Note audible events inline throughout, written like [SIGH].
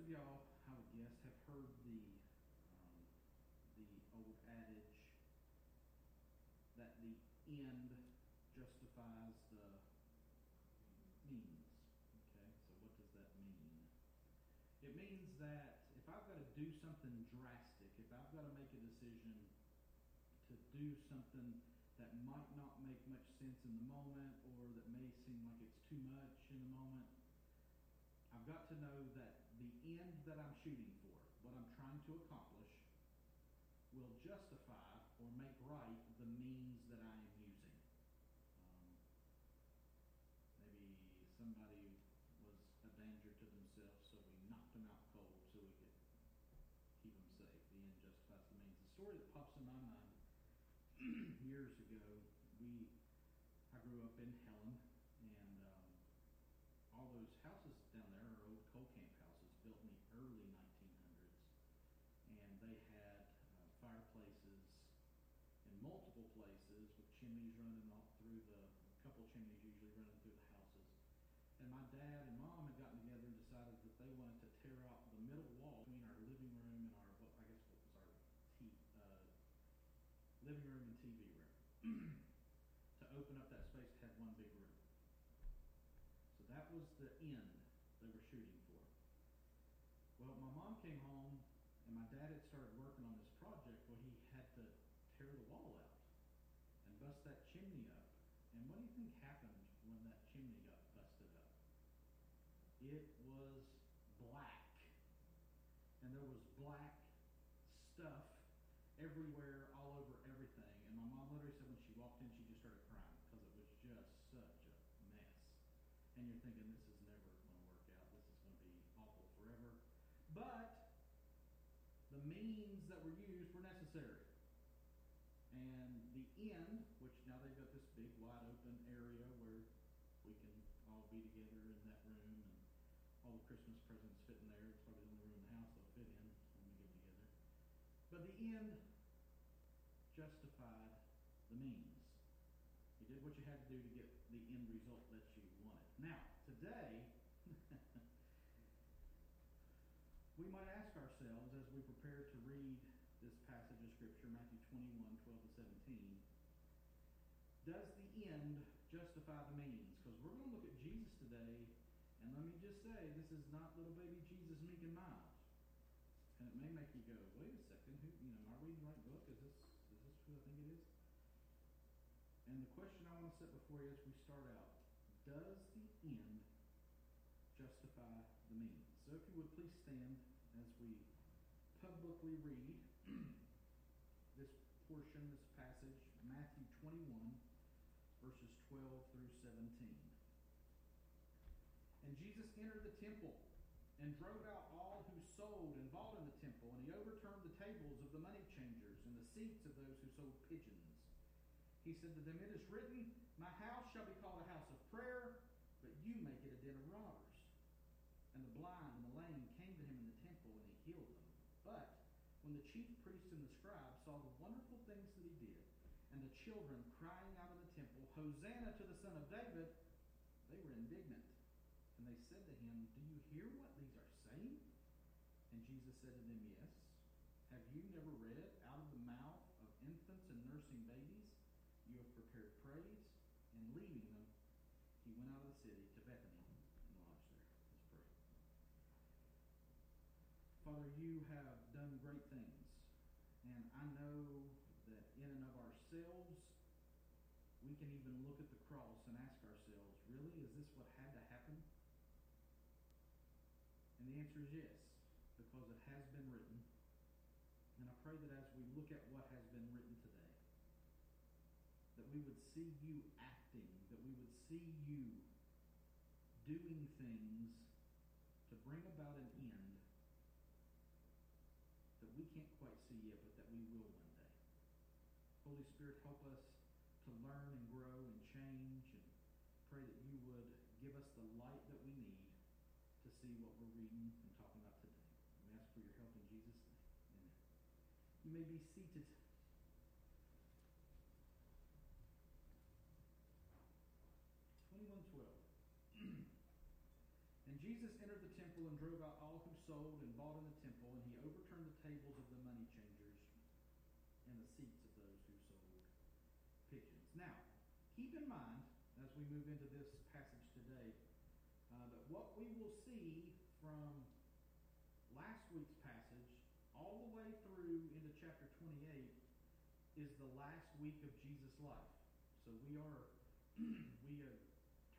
of y'all, I would guess, have heard the um, the old adage that the end justifies the means. Okay, so what does that mean? It means that if I've got to do something drastic, if I've got to make a decision to do something that might not make much sense in the moment or that may seem like it's too much in the moment, I've got to know that the end that I'm shooting for, what I'm trying to accomplish, will justify or make right the means that I am using. Um, maybe somebody was a danger to themselves, so we knocked them out cold so we could keep them safe. The end justifies the means. The story that pops in my mind [CLEARS THROAT] years ago, we I grew up in Helen, and um, all those houses down there are old coal camp houses built in the early 1900s, and they had uh, fireplaces in multiple places with chimneys running off through the couple chimneys usually running through the houses. And my dad and mom had gotten together and decided that they wanted to tear out the middle wall between our living room and our, what I guess what was our t- uh, living room and TV room, [CLEARS THROAT] to open up that space to have one big room. So that was the end they were shooting for. Mom came home and my dad had started working on this project where he had to tear the wall out and bust that chimney up. And what do you think happened when that chimney got busted up? It was black. And there was black stuff everywhere, all over everything. And my mom literally said when she walked in, she just started crying because it was just such a mess. And you're thinking, this is never going to work out. This is going to be awful forever. But the means that were used were necessary. And the end, which now they've got this big wide open area where we can all be together in that room and all the Christmas presents fit in there. It's probably the only room in the house they'll fit in when we get together. But the end justified the means. You did what you had to do to get the end result that you wanted. Now, today, we ask ourselves as we prepare to read this passage of Scripture, Matthew 21 12 to 17, does the end justify the means? Because we're going to look at Jesus today, and let me just say, this is not little baby Jesus meek and mild. And it may make you go, wait a second, who, you know, am I reading the right book? Is this, is this who I think it is? And the question I want to set before you as we start out, does the end justify the means? So if you would please stand as we publicly read [CLEARS THROAT] this portion, this passage, Matthew 21, verses 12 through 17. And Jesus entered the temple and drove out all who sold and bought in the temple, and he overturned the tables of the money changers and the seats of those who sold pigeons. He said to them, It is written, My house shall be called a house of prayer, but you make it a den of robbers. And the blind and the lame came to him in the temple, and he healed them. But when the chief priests and the scribes saw the wonderful things that he did, and the children crying out in the temple, Hosanna to the Son of David, they were indignant. And they said to him, Do you hear what these are saying? And Jesus said to them, Yes. Have you never read, Out of the mouth of infants and nursing babies, you have prepared praise? And leaving them, he went out of the city to Bethany and lodged there. Let's pray. Father, you have done great things. And I know that in and of ourselves, we can even look at the cross and ask ourselves, really, is this what had to happen? And the answer is yes, because it has been written. And I pray that as we look at what has been written today, that we would see you acting, that we would see you doing things to bring about an end that we can't quite see yet, but that we will. Holy Spirit, help us to learn and grow and change and pray that you would give us the light that we need to see what we're reading and talking about today. We ask for your help in Jesus' name. Amen. You may be seated. Twenty-one twelve. [CLEARS THROAT] and Jesus entered the temple and drove out all who sold and bought in the temple, and he overturned the tables of the money changers and the seats of those who sold pigeons. Now, keep in mind, as we move into this passage today, uh, that what we will see from last week's passage all the way through into chapter 28 is the last week of Jesus' life. So we are, [CLEARS THROAT] we have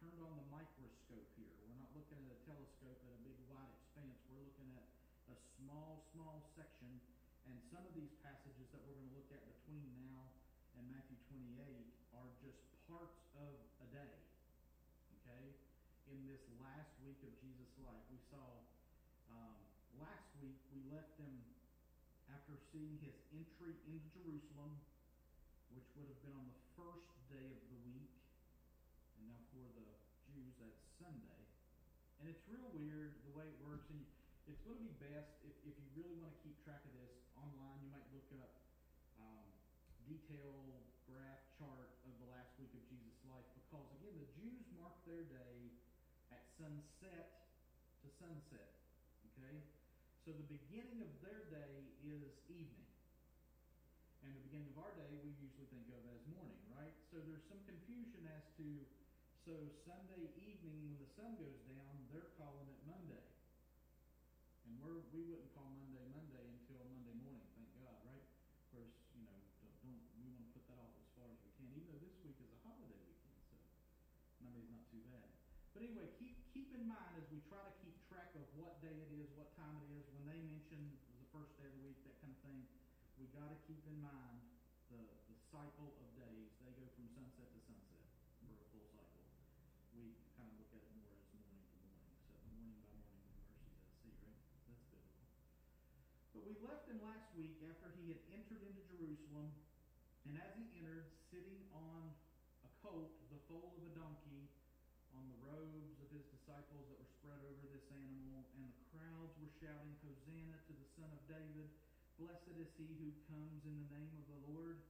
turned on the microscope here. We're not looking at a telescope at a big wide expanse. We're looking at a small, small section. And some of these passages that we're going to look at between now and Matthew 28 are just parts of a day. Okay? In this last week of Jesus' life, we saw um, last week we left them after seeing his entry into Jerusalem, which would have been on the first day of the week. And now for the Jews, that's Sunday. And it's real weird the way it works. And it's going to be best if, if you really want to keep track of this online. You might look up um, detailed graph chart of the last week of Jesus' life because, again, the Jews mark their day sunset to sunset. Okay? So the beginning of their day is evening. And the beginning of our day we usually think of as morning, right? So there's some confusion as to, so Sunday evening when the sun goes down, they're calling it Monday. And we're, we wouldn't call Monday Monday until Monday morning, thank God, right? Of course, you know, don't, don't we want to put that off as far as we can, even though this week is a holiday weekend, so Monday's not too bad. But anyway, keep keep in mind as we try to keep track of what day it is, what time it is, when they mention the first day of the week, that kind of thing, we got to keep in mind the, the cycle of days. They go from sunset to sunset for a full cycle. We kind of look at it more as morning to morning. So morning by morning, new mercies see, right? That's biblical. But we left him last week after he had entered into Jerusalem, and as he entered, sitting on a colt, the foal of a donkey, on the robes disciples that were spread over this animal, and the crowds were shouting, Hosanna to the Son of David. Blessed is he who comes in the name of the Lord.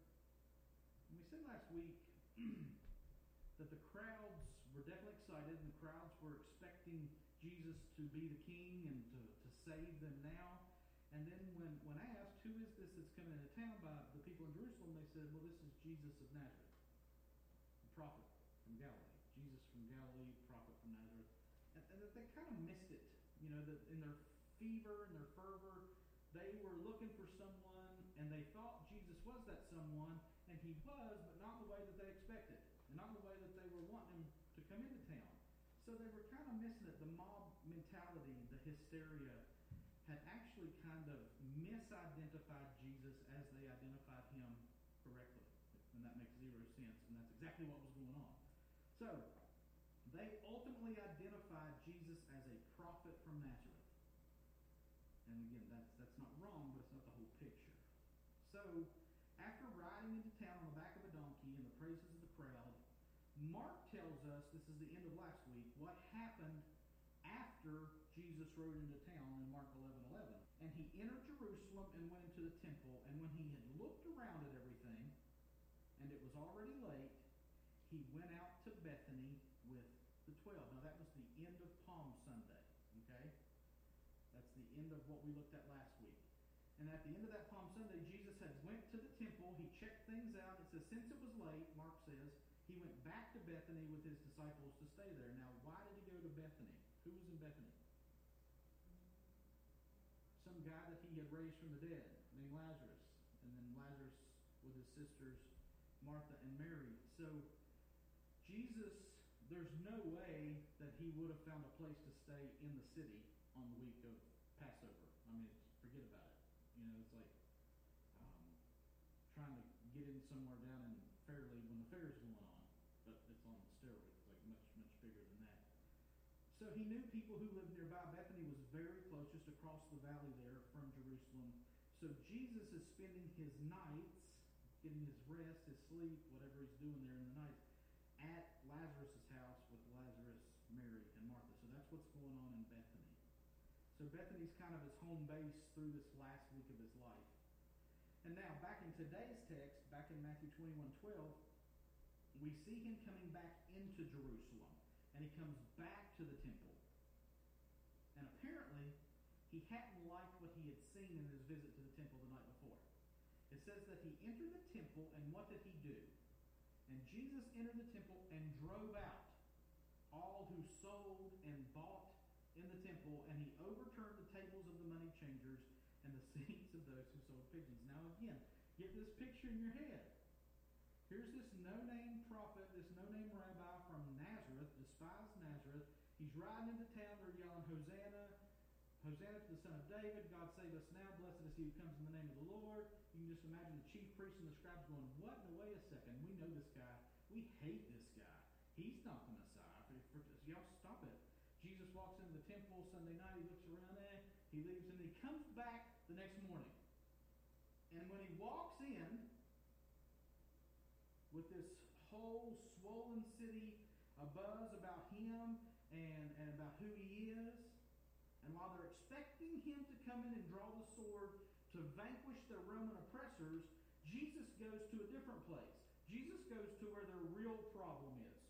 And we said last week [CLEARS THROAT] that the crowds were definitely excited, and the crowds were expecting Jesus to be the king and to, to save them now. And then when, when asked, who is this that's coming into town by the people in Jerusalem, they said, well, this is Jesus of Nazareth, the prophet from Galilee. Jesus from Galilee, prophet from Nazareth. They kind of missed it. You know, that in their fever and their fervor, they were looking for someone, and they thought Jesus was that someone, and he was, but not the way that they expected, and not the way that they were wanting him to come into town. So they were kind of missing it. The mob mentality, the hysteria, had actually kind of misidentified Jesus as they identified him correctly. And that makes zero sense, and that's exactly what was going on. So, they ultimately identified Jesus as a prophet from Nazareth. And again, that's, that's not wrong, but it's not the whole picture. So, after riding into town on the back of a donkey in the praises of the crowd, Mark tells us, this is the end of last week, what happened after Jesus rode into town in Mark 11 11. And he entered Jerusalem and went into the temple. And when he had looked around at everything, and it was already late, he went out to Bethany with the twelve. Now that was the end of Palm Sunday. Okay? That's the end of what we looked at last week. And at the end of that Palm Sunday, Jesus had went to the temple. He checked things out. It says, since it was late, Mark says, he went back to Bethany with his disciples to stay there. Now, why did he go to Bethany? Who was in Bethany? Some guy that he had raised from the dead named Lazarus. And then Lazarus with his sisters, Martha and Mary. So, Jesus, there's no way that he would have found a place to stay in the city on the week of forget about it. You know, it's like um, trying to get in somewhere down in Fairlea when the fair's going on, but it's on steroids. Like much, much bigger than that. So he knew people who lived nearby. Bethany was very close, just across the valley there from Jerusalem. So Jesus is spending his nights, getting his rest, his sleep, whatever he's doing there in the night, at Lazarus' house with Lazarus, Mary, and Martha. So that's what's going on in Bethany. So Bethany's kind of his home base through this last week of his life. And now, back in today's text, back in Matthew 21 12, we see him coming back into Jerusalem. And he comes back to the temple. And apparently, he hadn't liked what he had seen in his visit to the temple the night before. It says that he entered the temple, and what did he do? And Jesus entered the temple and drove out all who sold and bought in the temple, and he overturned the tables of the money changers and the [LAUGHS] seats of those who sold pigeons. Now, again, get this picture in your head. Here's this no name prophet, this no name rabbi from Nazareth, despised Nazareth. He's riding into town, they're yelling, Hosanna, Hosanna to the Son of David, God save us now, blessed is he who comes in the name of the Lord. You can just imagine the chief priests and the scribes going, What? No, wait a second. We know this guy. We hate this guy. He's not the Messiah. Y'all stop it. Jesus walks into the temple Sunday night, he looks around he leaves, and he comes back the next morning. And when he walks in, with this whole swollen city a buzz about him and, and about who he is. And while they're expecting him to come in and draw the sword to vanquish their Roman oppressors, Jesus goes to a different place. Jesus goes to where their real problem is.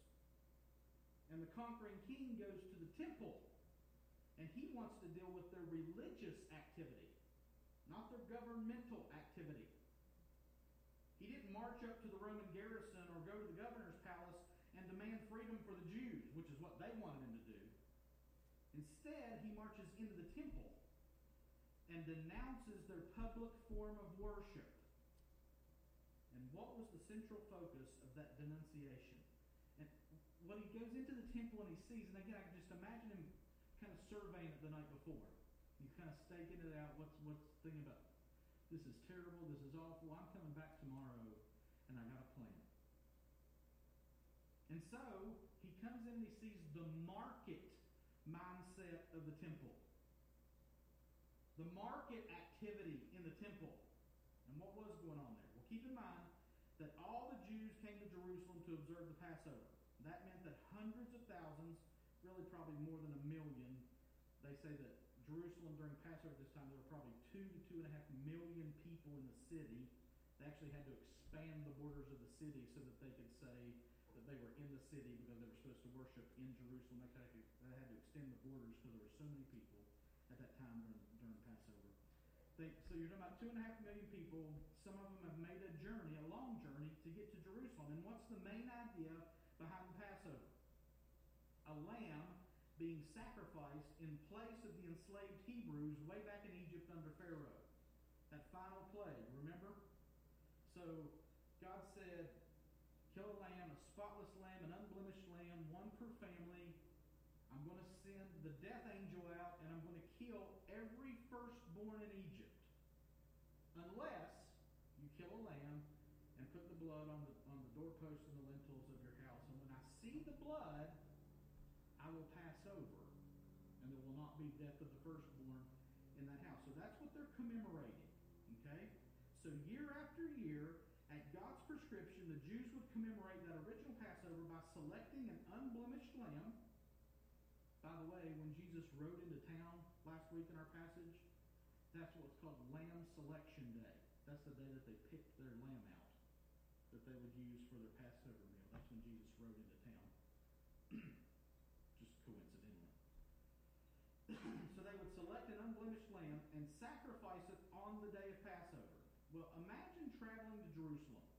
And the conquering king goes to the temple. And he wants to deal with their religious activity, not their governmental activity. He didn't march up to the Roman garrison or go to the governor's palace and demand freedom for the Jews, which is what they wanted him to do. Instead, he marches into the temple and denounces their public form of worship. And what was the central focus of that denunciation? And when he goes into the temple and he sees, and again, I can just imagine him surveying it the night before. He's kind of staking it out. What's what's thinking about this is terrible. This is awful. I'm coming back tomorrow, and I got a plan. And so he comes in and he sees the market mindset of the temple, the market activity in the temple, and what was going on there. Well, keep in mind that all the Jews came to Jerusalem to observe the Passover. That meant that hundreds of thousands, really probably more than a million, say that Jerusalem during Passover this time, there were probably two to two and a half million people in the city. They actually had to expand the borders of the city so that they could say that they were in the city because they were supposed to worship in Jerusalem. They, to, they had to extend the borders because there were so many people at that time during, during Passover. They, so you're talking about two and a half million people. Some of them have made a journey, a long journey, to get to Jerusalem. And what's the main idea behind Passover? A lamb being sacrificed in place of the enslaved Hebrews way back in Egypt under Pharaoh. That final plague, remember? So God said, kill a lamb, a spotless lamb, an unblemished lamb, one per family. I'm going to send the death angel out, and I'm going to kill every firstborn in Egypt. Unless you kill a lamb and put the blood on the, on the doorpost and the lintels of your house. And when I see the blood, I will pass over, and there will not be death of the firstborn in that house. So that's what they're commemorating. Okay? So year after year, at God's prescription, the Jews would commemorate that original Passover by selecting an unblemished lamb. By the way, when Jesus rode into town last week in our passage, that's what's called Lamb Selection Day. That's the day that they picked their lamb out that they would use for their Passover meal. That's when Jesus rode into town. [CLEARS THROAT] Just coincidentally. so they would select an unblemished lamb and sacrifice it on the day of Passover. Well, imagine traveling to Jerusalem,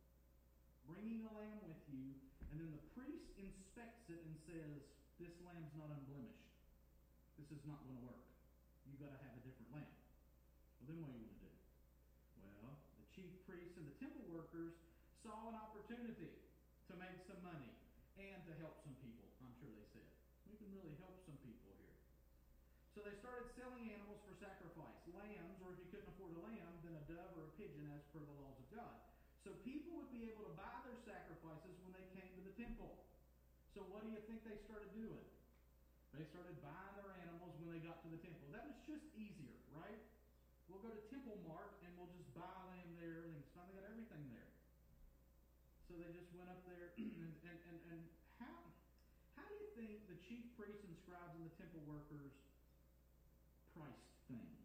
bringing a lamb with you, and then the priest inspects it and says, This lamb's not unblemished. This is not going to work. You've got to have a different lamb. Well, then what are you going to do? Well, the chief priests and the temple workers saw an opportunity to make some money and to help some people, I'm sure they said. We can really help some people here. So they started selling animals for sacrifice, lambs, or if you couldn't afford a lamb, then a dove or a pigeon as per the laws of God. So people would be able to buy their sacrifices when they came to the temple. So what do you think they started doing? They started buying their animals when they got to the temple. That was just easier, right? We'll go to Temple Mart and we'll just buy them there. And They finally got everything there. So they just went up there [CLEARS THROAT] and, and, and, and how how do you think the chief priests and scribes and the temple workers priced things?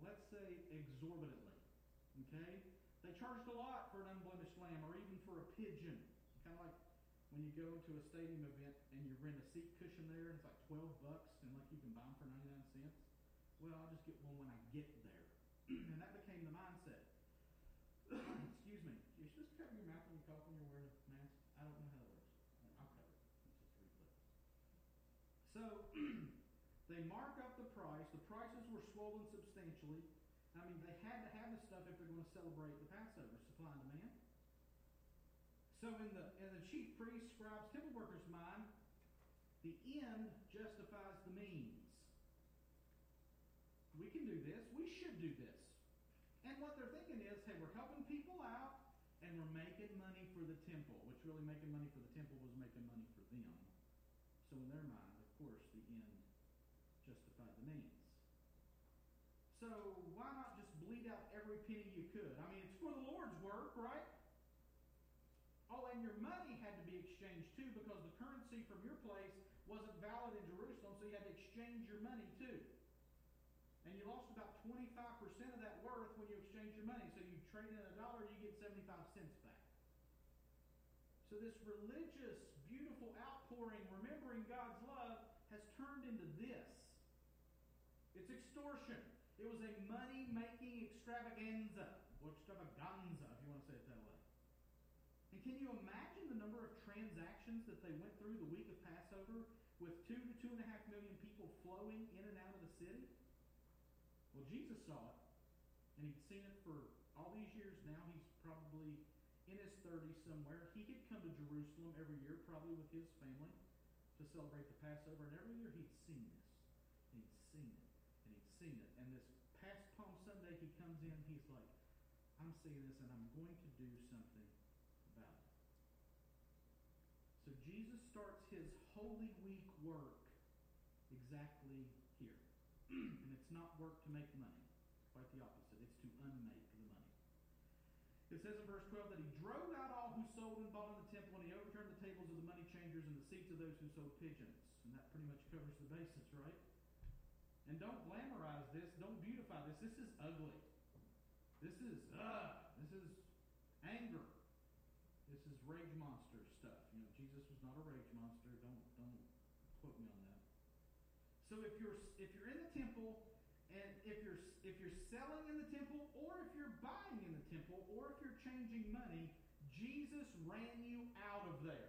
Let's say exorbitantly. Okay? They charged a lot for an unblemished lamb or even for a pigeon. Kind of like when you go into a stadium event and you rent a seat cushion there, and it's like 12 bucks, and like you can buy them for 99 cents. Well, I'll just get one when I get there. [CLEARS THROAT] and that became the mindset. [CLEARS THROAT] Excuse me. You're supposed to cover your mouth when you cough when you're wearing a mask. I don't know how that works. I'll cover it. Just. So [CLEARS THROAT] they mark up the price. The prices were swollen substantially. I mean, they had to have this stuff if they're going to celebrate the Passover, supply and demand. So in the in the chief priests, scribes, temple workers' mind, the end justifies the means. We can do this. We should do this. And what they're thinking is, hey, we're helping people out and we're making money for the temple, which really making money for the temple was making money for them. So in their mind, of course, the end justified the means. So why not just bleed out every penny you could? I mean, it's for the Lord's work, right? Oh, and your money had to be exchanged too because the currency from your place wasn't valid in Jerusalem, so you had to exchange your money too. And you lost about 25% of that worth when you exchange your money. So you trade in a dollar, you get 75 cents back. So this religious, beautiful outpouring, remembering God's love, has turned into this. It's extortion. It was a money-making extravaganza, or extravaganza, if you want to say it that way. And can you imagine the number of transactions that they went through the week of Passover with two to two and a half million people flowing in and out of the city? Well, Jesus saw it, and he'd seen it for all these years now. He's probably in his 30s somewhere. He had come to Jerusalem every year, probably with his family, to celebrate the Passover, and every year he'd seen this. And he'd seen it, and he'd seen it. And this past Palm Sunday, he comes in, he's like, I'm seeing this, and I'm going to do something about it. So Jesus starts his Holy Week work exactly here. [CLEARS THROAT] and it's not work to make money. Quite the opposite. It's to unmake the money. It says in verse 12 that he drove out all who sold and bought in the temple, and he overturned the tables of the money changers and the seats of those who sold pigeons. And that pretty much covers the basis, right? And don't glamorize this. Don't beautify this. This is ugly. This is, uh, this is anger. This is rage monster stuff. You know, Jesus was not a rage monster. Don't, don't quote me on that. So if you're if you're in the temple and if you're if you're selling in the temple or if you're buying in the temple or if you're changing money, Jesus ran you out of there.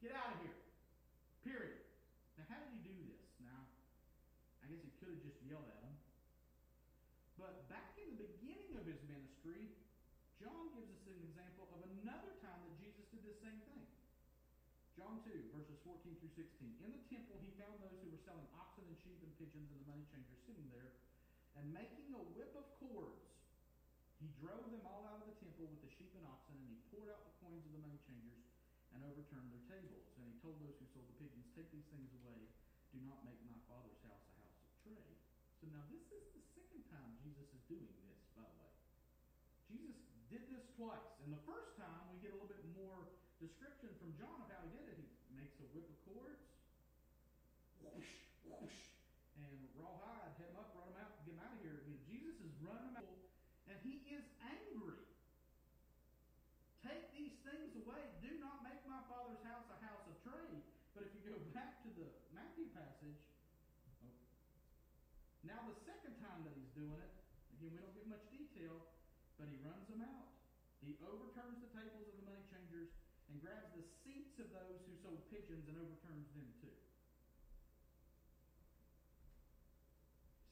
Get out of here. Period. Now how did he do this? Now, I guess he could have just yelled at them. But back in the beginning of his ministry, John gives us an example of another time that Jesus did the same thing. John 2, verses 14 through 16. In the temple, he found those who were selling oxen and sheep and pigeons and the money changers sitting there, and making a whip of cords, he drove them all out of the temple with the sheep and oxen, and he poured out the coins of the money changers and overturned their tables. And he told those who sold the pigeons, Take these things away. Do not make my father's house a house of trade. So now this is the second time Jesus is doing this, by the way. Jesus did this twice. And the first time, we get a little bit more description from John of how he did it. He makes a whip of cords, whoosh, whoosh, and rawhide, head them up, run him out, get him out of here. You know, Jesus is running them out, and he is angry. Take these things away. Do not make my father's house a house of trade. But if you go back to the Matthew passage, oh, now the second time that he's doing it, again, we don't get much detail, but he runs them out. He overturns the tables of the money changers and grabs the seats of those who sold pigeons and overturns them too.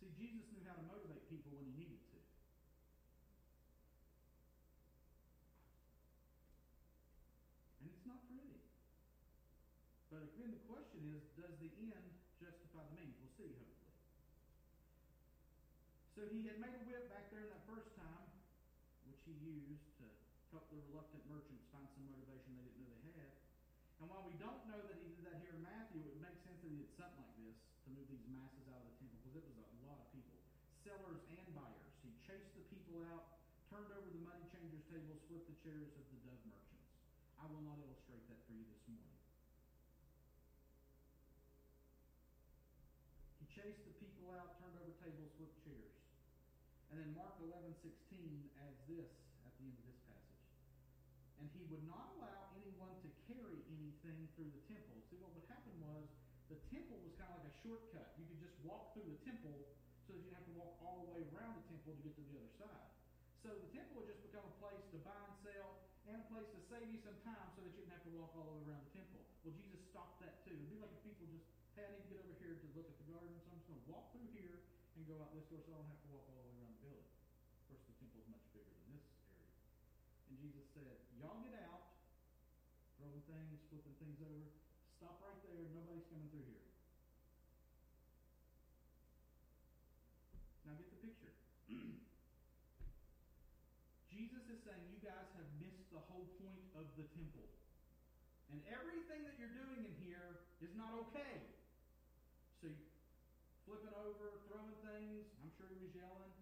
See, Jesus knew how to motivate people when he needed to. And it's not pretty. But again, the question is, does the end justify the means? We'll see, hopefully. So he had made a whip back there in that first time, which he used to help the reluctant merchants find some motivation they didn't know they had. And while we don't know that he did that here in Matthew, it would make sense that he did something like this to move these masses out of the temple because it was a lot of people, sellers and buyers. He chased the people out, turned over the money changers' tables, flipped the chairs of the dove merchants. I will not illustrate that for you this morning. He chased the people out, turned over tables, flipped chairs. And then Mark 11, 16 adds this at the end of this he would not allow anyone to carry anything through the temple. See, what would happen was the temple was kind of like a shortcut. You could just walk through the temple so that you didn't have to walk all the way around the temple to get to the other side. So the temple would just become a place to buy and sell and a place to save you some time so that you didn't have to walk all the way around the temple. Well, Jesus stopped that too. It'd be like if people just, hey, I need to get over here to look at the garden, so I'm just going to walk through here and go out this door so I don't have to walk all the way around the building. Of course, the temple is much bigger than this area. And Jesus said, y'all get out, throwing things, flipping things over. Stop right there. Nobody's coming through here. Now get the picture. [CLEARS THROAT] Jesus is saying you guys have missed the whole point of the temple. And everything that you're doing in here is not okay. So flipping over, throwing things. I'm sure he was yelling.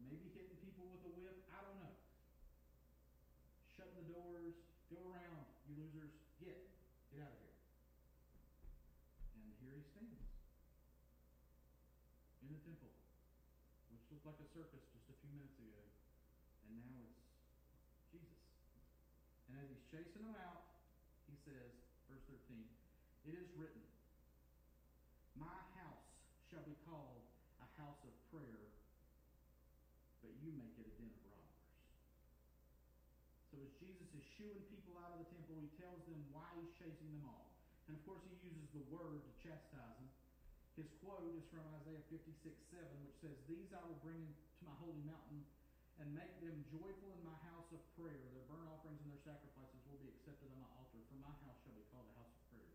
Maybe hitting people with a whip. I don't know. The doors. Go around, you losers. Get. Get out of here. And here he stands. In the temple. Which looked like a circus just a few minutes ago. And now it's Jesus. And as he's chasing them out, he says, verse 13, It is written, My house shall be called a house of prayer, but you make it a den of robbers. So as Jesus is shooing people out of the temple, he tells them why he's chasing them all. And of course, he uses the word to chastise them. His quote is from Isaiah 56 7, which says, These I will bring into my holy mountain and make them joyful in my house of prayer. Their burnt offerings and their sacrifices will be accepted on my altar, for my house shall be called a house of prayer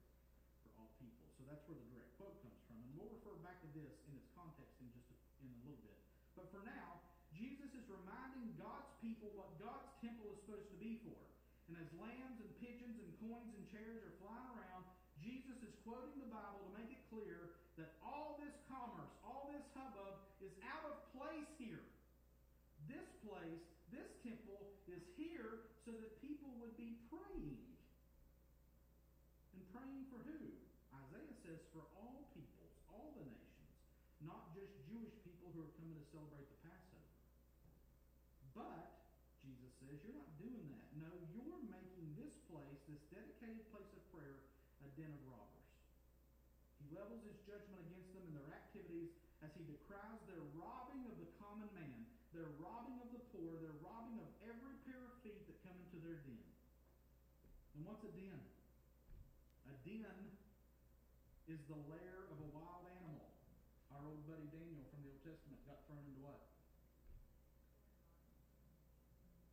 for all people. So that's where the direct quote comes from. And we'll refer back to this in its context in just a, in a little bit. But for now, Jesus is reminding God's people what God's temple is supposed to be for. And as lambs and pigeons and coins and chairs are flying around, Jesus is quoting the Bible to make it clear that all this commerce, all this hubbub is out of place here. This place, this temple, is here so that people would be praying. And praying for who? Isaiah says for all peoples, all the nations, not just Jewish people who are coming to celebrate the Passover. But, Jesus says, you're not doing that. No, you're making this place, this dedicated place of prayer, a den of robbers. He levels his judgment against them and their activities as he decries their robbing of the common man, their robbing of the poor, their robbing of every pair of feet that come into their den. And what's a den? A den is the lair of a wild animal. Our old buddy Daniel from the Old Testament got thrown into what?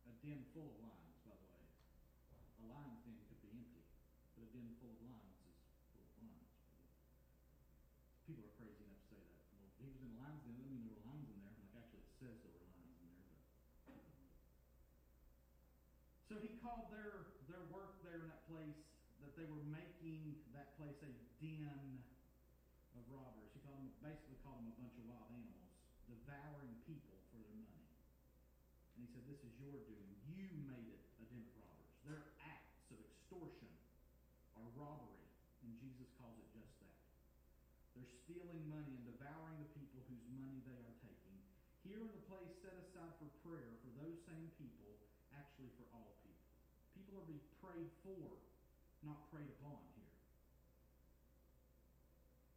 A den full of lions, by the way. A lion's den could be empty, but a den full of lions is full of lions. People are crazy enough to say that. Well, he was in a lion's den, doesn't mean there were lions in there. Like actually, it says there were lions in there, but. So he called their their work there in that place that they were making that place a den of robbers. He called them basically called them a bunch of wild animals, devouring people for their money. And he said, This is your doing. You made it a den of robbers. Their acts of extortion are robbery, and Jesus calls it just that. They're stealing money and devouring the people whose money they are taking. Here in the place set aside for prayer for those same people, actually for all people. Are being prayed for, not preyed upon here.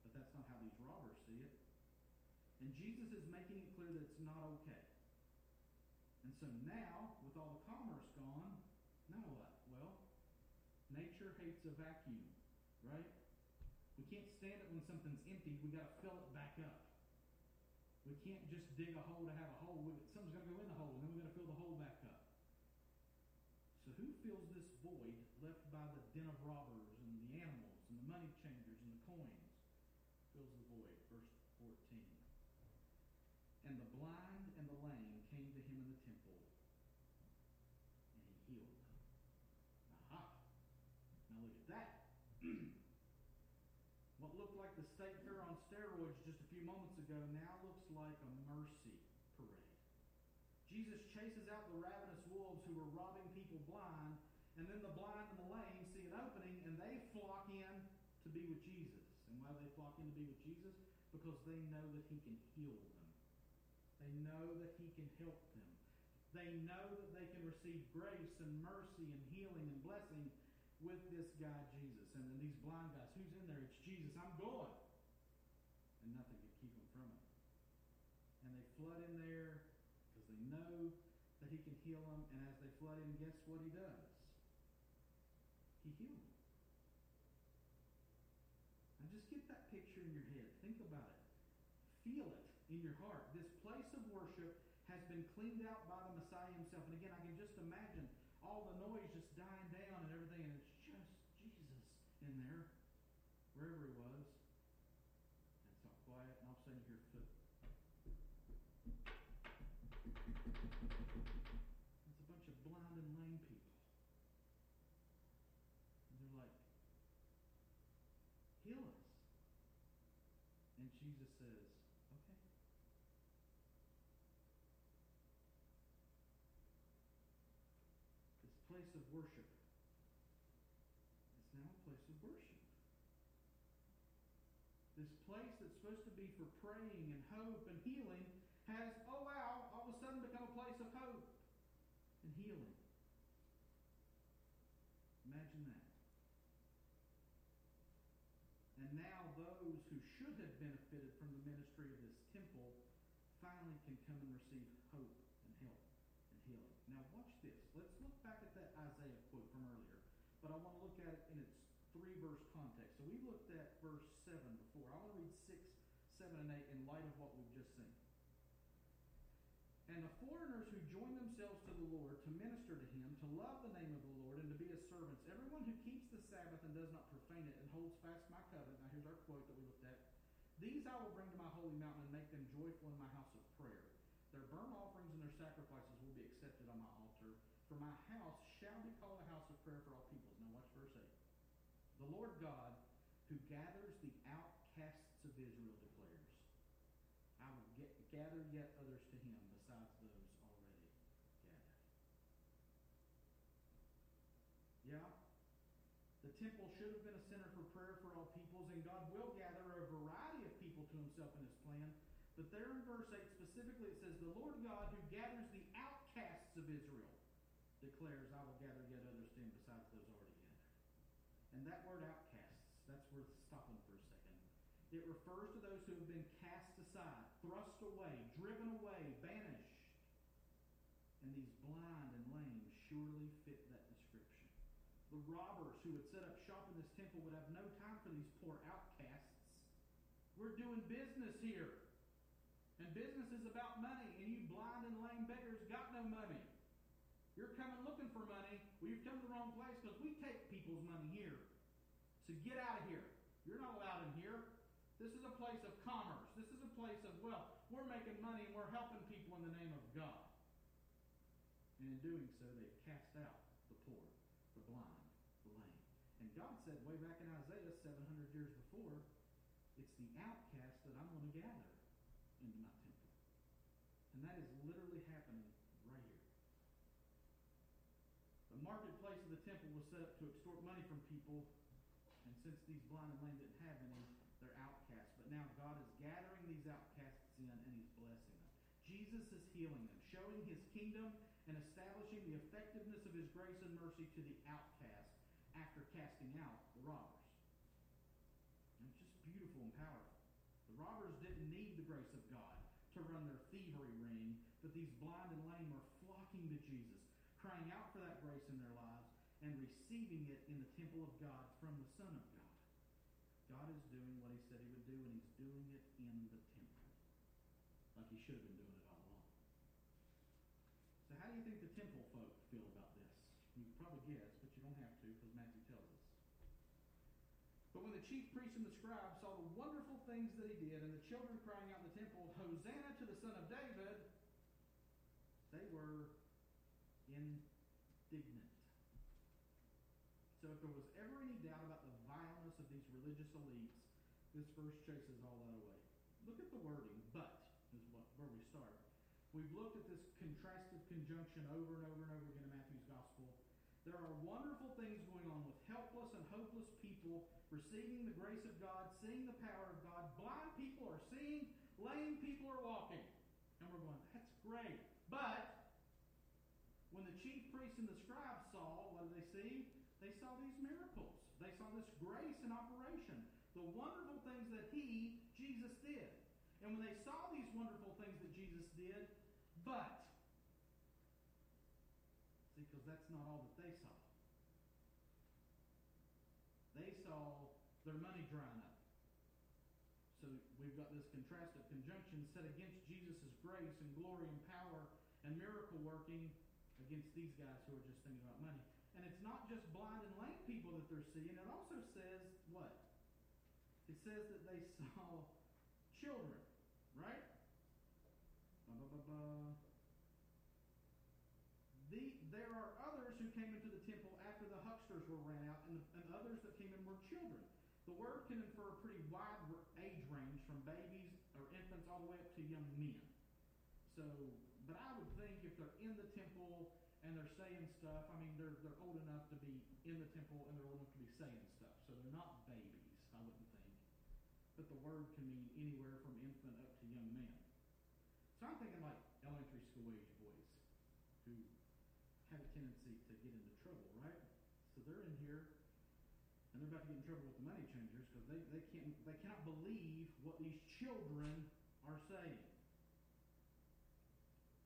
But that's not how these robbers see it. And Jesus is making it clear that it's not okay. And so now, with all the commerce gone, now what? Well, nature hates a vacuum, right? We can't stand it when something's empty. we got to fill it back up. We can't just dig a hole to have a hole. We, something's got to go in the hole, and then we've got to fill the hole back up. So who fills this void left by the den of robbers and the animals and the money changers and the coins? Fills the void. Verse 14. And the blind and the lame came to him in the temple, and he healed them. Aha! Now look at that. what looked like the state fair on steroids just a few moments ago now looks like a mercy parade. Jesus chases out the ravenous wolves who were robbing people blind, and then the blind and the lame see an opening and they flock in to be with Jesus. And why do they flock in to be with Jesus? Because they know that he can heal them. They know that he can help them. They know that they can receive grace and mercy and healing and blessing with this guy, Jesus. And then these blind guys, who's in there? It's Jesus. I'm going. And nothing could keep them from it. And they flood in there because they know that he can heal them. And as they flood in, guess what he does? He heals them. Now just get that picture in your head. Think about it. Feel it in your heart. This place of worship has been cleaned out by the Messiah himself. And again, I can just imagine all the noise just dying down and everything, and it's just Jesus in there, wherever he was. And it's all quiet, and all of a sudden you hear foot. It's a bunch of blind and lame people. And they're like, heal us. And Jesus says, okay. This place of worship is now a place of worship. This place that's supposed to be for praying and hope and healing has, oh wow, all of a sudden become a place of hope and healing. Imagine that. And now those who should have benefited from the ministry of this temple finally can come and receive hope and help and healing. Now watch this. Let's look back at that Isaiah quote from earlier, but I want to look at it in its three verse context. So we looked at verse 7 before. I want to read 6, 7, and 8 in light of what we've just seen. And the foreigners who join themselves to the Lord to minister to him, to love the name of the Lord, and to be his servants, everyone who keeps the Sabbath and does not profane it and holds fast my covenant. Now here's our quote that we looked. These I will bring to my holy mountain and make them joyful in my house of prayer. Their burnt offerings and their sacrifices will be accepted on my altar. For my house shall be called a house of prayer for all peoples. Now watch verse 8. The Lord God, who gathers the outcasts of Israel, declares, I will get, gather yet others to him besides those already gathered. Yeah, the temple should have been a center for prayer for all peoples, and God will gather a variety of people himself in his plan. But there in verse 8 specifically it says, The Lord God who gathers the outcasts of Israel declares, I will gather yet others to him besides those already gathered. And that word outcasts, that's worth stopping for a second. It refers to those who have been cast aside, thrust away, driven away, banished. And these blind and lame surely fit that description. The robbers who had set up shop in this temple would have no time for these poor outcasts. We're doing business here. And business is about money, and you blind and lame beggars got no money. You're coming looking for money. Well, you've come to the wrong place because we take people's money here. So get out of here. You're not allowed in here. This is a place of commerce. This is a place of wealth. We're making money and we're helping people in the name of God. And in doing so, they cast out the poor, the blind, the lame. And God said way back in Isaiah 700 years before, the outcast that I'm going to gather into my temple. And that is literally happening right here. The marketplace of the temple was set up to extort money from people, and since these blind and lame didn't have any, they're outcasts. But now God is gathering these outcasts in and He's blessing them. Jesus is healing them, showing His kingdom and establishing the effectiveness of His grace and mercy to the outcast after casting out the robbers. The robbers didn't need the grace of God to run their thievery ring, but these blind and lame were flocking to Jesus, crying out for that grace in their lives and receiving it in the temple of God from the Son of God. God is doing what he said he would do, and he's doing it in the temple. Like he should have been doing it all along. So how do you think the temple folk feel about this? You can probably guess, but you don't have to because Matthew tells us. But when the chief priests and the scribes saw the wonderful things that he did, and the children crying out in the temple, Hosanna to the Son of David, they were indignant. So if there was ever any doubt about the vileness of these religious elites, this verse chases all that away. Look at the wording, but is what, where we start. We've looked at this contrastive conjunction over and over and over again in Matthew's gospel. There are wonderful things going on with helpless and hopeless people receiving the grace of God, seeing the power of God. Blind people are seeing, lame people are walking. And we're going, that's great. But when the chief priests and the scribes saw, what did they see? They saw these miracles. They saw this grace in operation, the wonderful things that he, Jesus, did. And when they saw these wonderful things that Jesus did, but, see, because that's not all that they saw. Their money drying up. So we've got this contrastive conjunction set against Jesus' grace and glory and power and miracle working against these guys who are just thinking about money. And it's not just blind and lame people that they're seeing. It also says what? It says that they [LAUGHS] saw children, right? The, there are others who came into the temple after the hucksters were ran out, and, and others that came in were children. The word can infer a pretty wide age range from babies or infants all the way up to young men. So, but I would think if they're in the temple and they're saying stuff, I mean, they're, they're old enough to be in the temple and they're old enough to be saying stuff. So they're not babies, I wouldn't think. But the word can mean anywhere from infant up to young man. So I'm thinking like elementary school age boys who have a tendency to get into trouble, right? So they're in here and they're about to get in trouble with the money changers because they, they can't they cannot believe what these children are saying.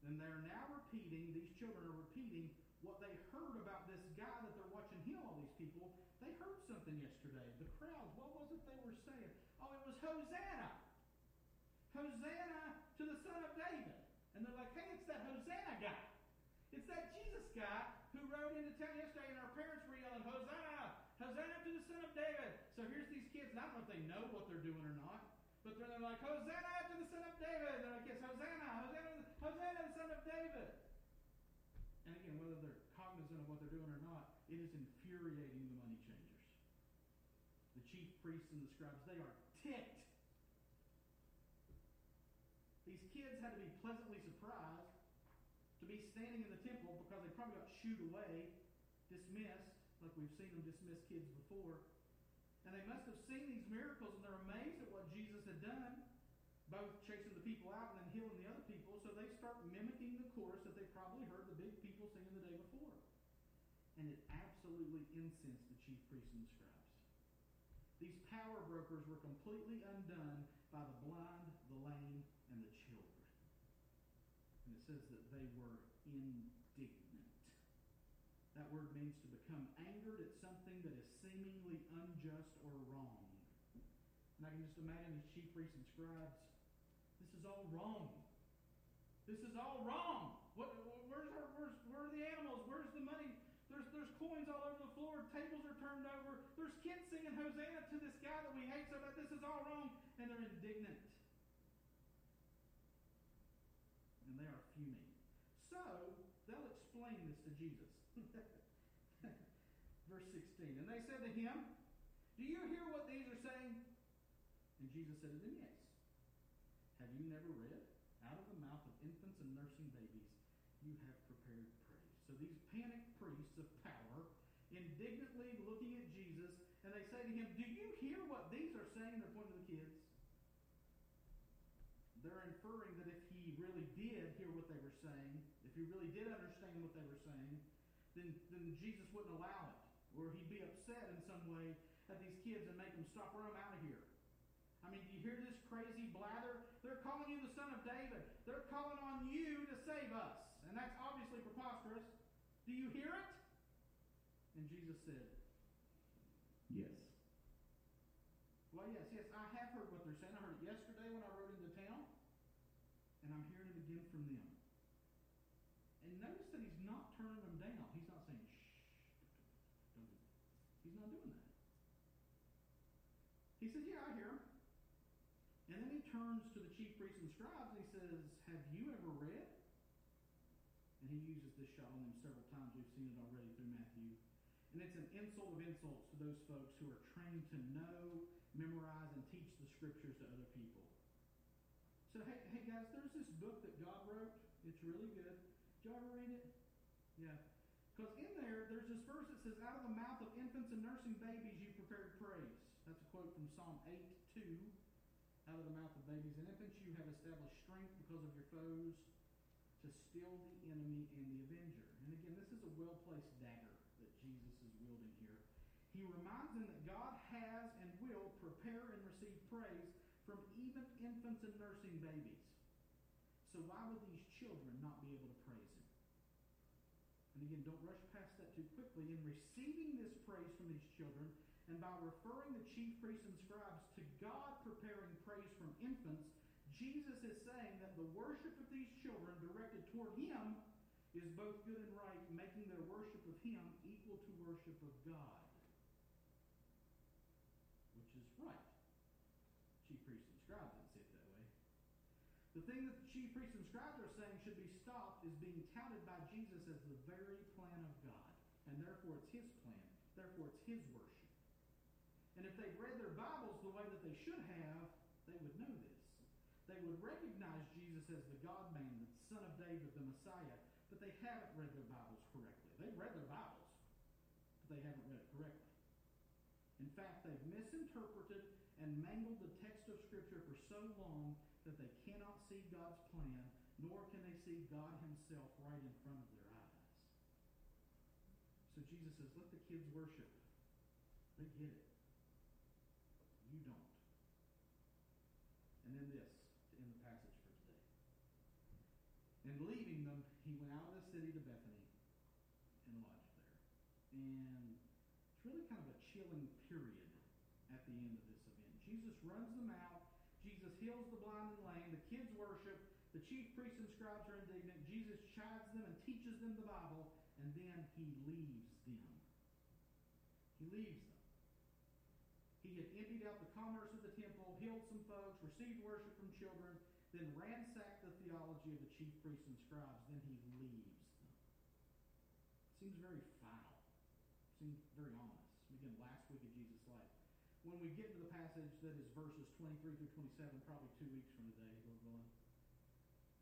And they're now repeating, these children are repeating what they heard about this guy that they're watching heal all these people. They heard something yesterday. The crowds, what was it they were saying? Oh, it was Hosanna. Hosanna to the Son of David. And they're like, hey, it's that Hosanna guy. It's that Jesus guy who rode into town yesterday and our parents were yelling, Hosanna! Hosanna to the Son of David. So here's these kids, and I don't know if they know what they're doing or not, but they're, they're like, Hosanna to the Son of David. They're like, yes, Hosanna, Hosanna, Hosanna, the Son of David. And again, whether they're cognizant of what they're doing or not, it is infuriating the money changers. The chief priests and the scribes, they are ticked. These kids had to be pleasantly surprised to be standing in the temple because they probably got shooed away, dismissed, like we've seen them dismiss kids before. And they must have seen these miracles and they're amazed at what Jesus had done, both chasing the people out and then healing the other people. So they start mimicking the chorus that they probably heard the big people singing the day before. And it absolutely incensed the chief priests and the scribes. These power brokers were completely undone by the blind, the lame, and the children. And it says that they were indignant. Word means to become angered at something that is seemingly unjust or wrong. And I can just imagine these chief priests and scribes. This is all wrong. This is all wrong. What, where's our, where's, where are the animals? Where's the money? There's, there's coins all over the floor. Tables are turned over. There's kids singing Hosanna to this guy that we hate so bad. This is all wrong. And they're indignant. And they are fuming. So, they'll explain this to Jesus. Verse 16. And they said to him, Do you hear what these are saying? And Jesus said to them, Yes. Have you never read? Out of the mouth of infants and nursing babies, you have prepared praise. So these panicked priests of power, indignantly looking at Jesus, and they say to him, Do you hear what these are saying? They're pointing to the kids. They're inferring that if he really did hear what they were saying, if he really did understand what they were saying, then, then Jesus wouldn't allow it. Or he'd be upset in some way at these kids and make them stop or I'm out of here. I mean, do you hear this crazy blather? They're calling you the son of David. They're calling on you to save us. And that's obviously preposterous. Do you hear it? And Jesus said, Yes. Well, yes, yes, I have heard what they're saying. I heard it yesterday when I rode into town. And I'm hearing it again from them. And notice that he's not turning them down. He's not saying, shh, don't do that. He's not doing that. He says, yeah, I hear him. And then he turns to the chief priests and scribes and he says, have you ever read? And he uses this shot on them several times. We've seen it already through Matthew. And it's an insult of insults to those folks who are trained to know, memorize, and teach the scriptures to other people. So, hey, hey guys, there's this book that God wrote. It's really good. Did you ever read it? Yeah. Because in there, there's this verse that says, Out of the mouth of infants and nursing babies you prepared praise. That's a quote from Psalm 8 2. Out of the mouth of babies and infants you have established strength because of your foes, to still the enemy and the avenger. And again, this is a well placed dagger that Jesus is wielding here. He reminds them that God has and will prepare and receive praise from even infants and nursing babies. So why would these children not be able to praise him? And again, don't rush past that too quickly. In receiving this praise from these children, and by referring the chief priests and scribes to God preparing praise from infants, Jesus is saying that the worship of these children directed toward him is both good and right, making their worship of him equal to worship of God. Which is right. Chief priests and scribes didn't see it that way. The thing that the chief priests and scribes are saying should be stopped is being touted by Jesus as the very plan of God. And therefore it's his plan. Therefore it's his worship. If they'd read their Bibles the way that they should have, they would know this. They would recognize Jesus as the God man, the Son of David, the Messiah, but they haven't read their Bibles correctly. They've read their Bibles, but they haven't read it correctly. In fact, they've misinterpreted and mangled the text of Scripture for so long that they cannot see God's plan, nor can they see God Himself right in front of their eyes. So Jesus says, let the kids worship. They get it. You don't. And then this, to end the passage for today. And leaving them, he went out of the city to Bethany and lodged there. And it's really kind of a chilling period at the end of this event. Jesus runs them out. Jesus heals the blind and lame. The kids worship. The chief priests and scribes are indignant. Jesus chides them and teaches them the Bible. And then he leaves them. He leaves them. He had emptied out the commerce of the temple, healed some folks, received worship from children, then ransacked the theology of the chief priests and scribes. Then he leaves them. Seems very foul. Seems very ominous. Again, last week of Jesus' life. When we get to the passage that is verses 23 through 27, probably two weeks from today, Lord willing,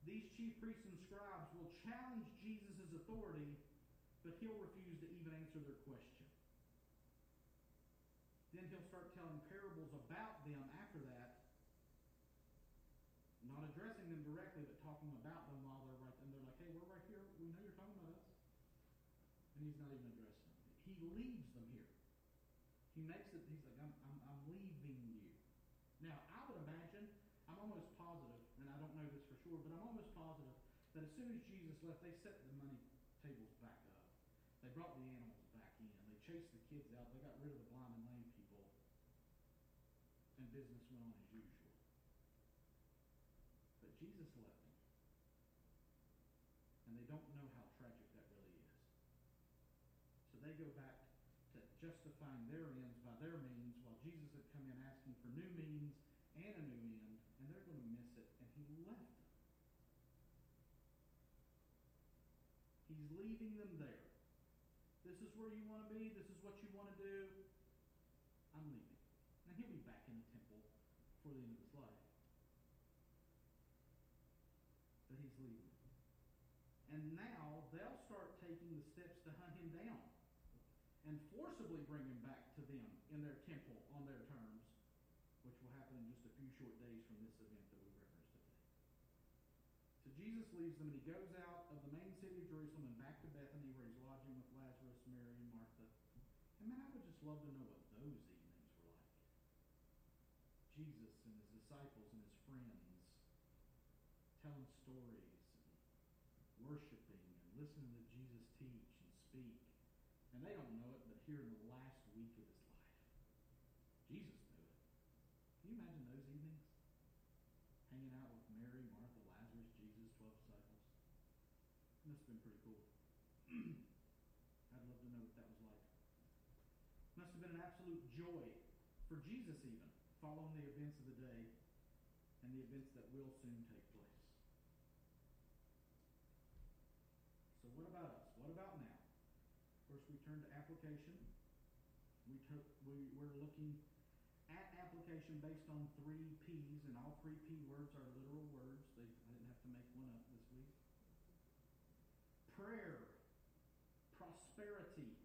these chief priests and scribes will challenge Jesus' authority, but he'll refuse to even answer their question. Then he'll start telling parables about them after that, not addressing them directly, but talking about them while they're right. And they're like, hey, we're right here. We know you're talking about us. And he's not even addressing them. He leaves them here. He makes it, he's like, I'm, I'm. Now, I would imagine, I'm almost positive, and I don't know this for sure, but I'm almost positive that as soon as Jesus left, they set the money tables back up. They brought the animals back in. They chased the kids out. They got rid of the blind and lame people. And business went on as usual. But Jesus left them. And they don't know how tragic that really is. So they go back justifying their ends by their means while Jesus had come in asking for new means and a new end. And they're going to miss it. And he left them. He's leaving them there. This is where you want to be. This is what you want to do. I'm leaving. And he'll be back in the temple for the end of his life. But he's leaving. And now they'll start taking the steps to hunt him down and forcibly bring him back to them in their temple on their terms, which will happen in just a few short days from this event that we referenced today. So Jesus leaves them and he goes out of the main city of Jerusalem and back to Bethany where he's lodging with Lazarus, Mary, and Martha. And man, I would just love to know what those evenings were like. Jesus and his disciples and his friends telling stories and worshiping and listening to Jesus teach and speak. And they don't know it, but here in the last week of his life, Jesus knew it. Can you imagine those evenings? Hanging out with Mary, Martha, Lazarus, Jesus, 12 disciples. It must have been pretty cool. [CLEARS THROAT] I'd love to know what that was like. Must have been an absolute joy for Jesus, even, following the events of the day and the events that will soon take place. So, what about us? What about now? Of course, we turn to application. We took, we, we're looking at application based on three P's, and all three P words are literal words. They, I didn't have to make one up this week. Prayer, prosperity,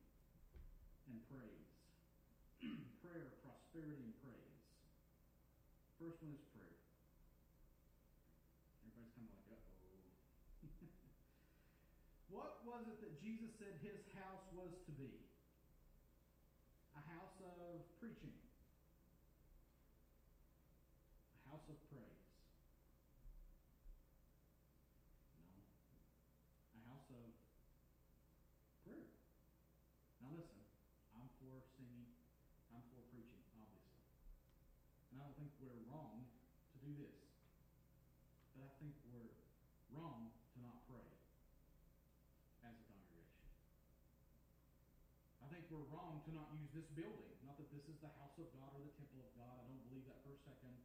and praise. [CLEARS THROAT] prayer, prosperity, and praise. First one is prayer. Everybody's kind of like, uh oh. What was it that Jesus said his house was to be? A house of preaching, a house of praise. No, a house of prayer. Now listen, I'm for singing, I'm for preaching, obviously. And I don't think we're wrong to do this. But I think we're wrong to not pray as a congregation. I think we're wrong to not use this building. Not that this is the house of God or the temple of God. I don't believe that for a second.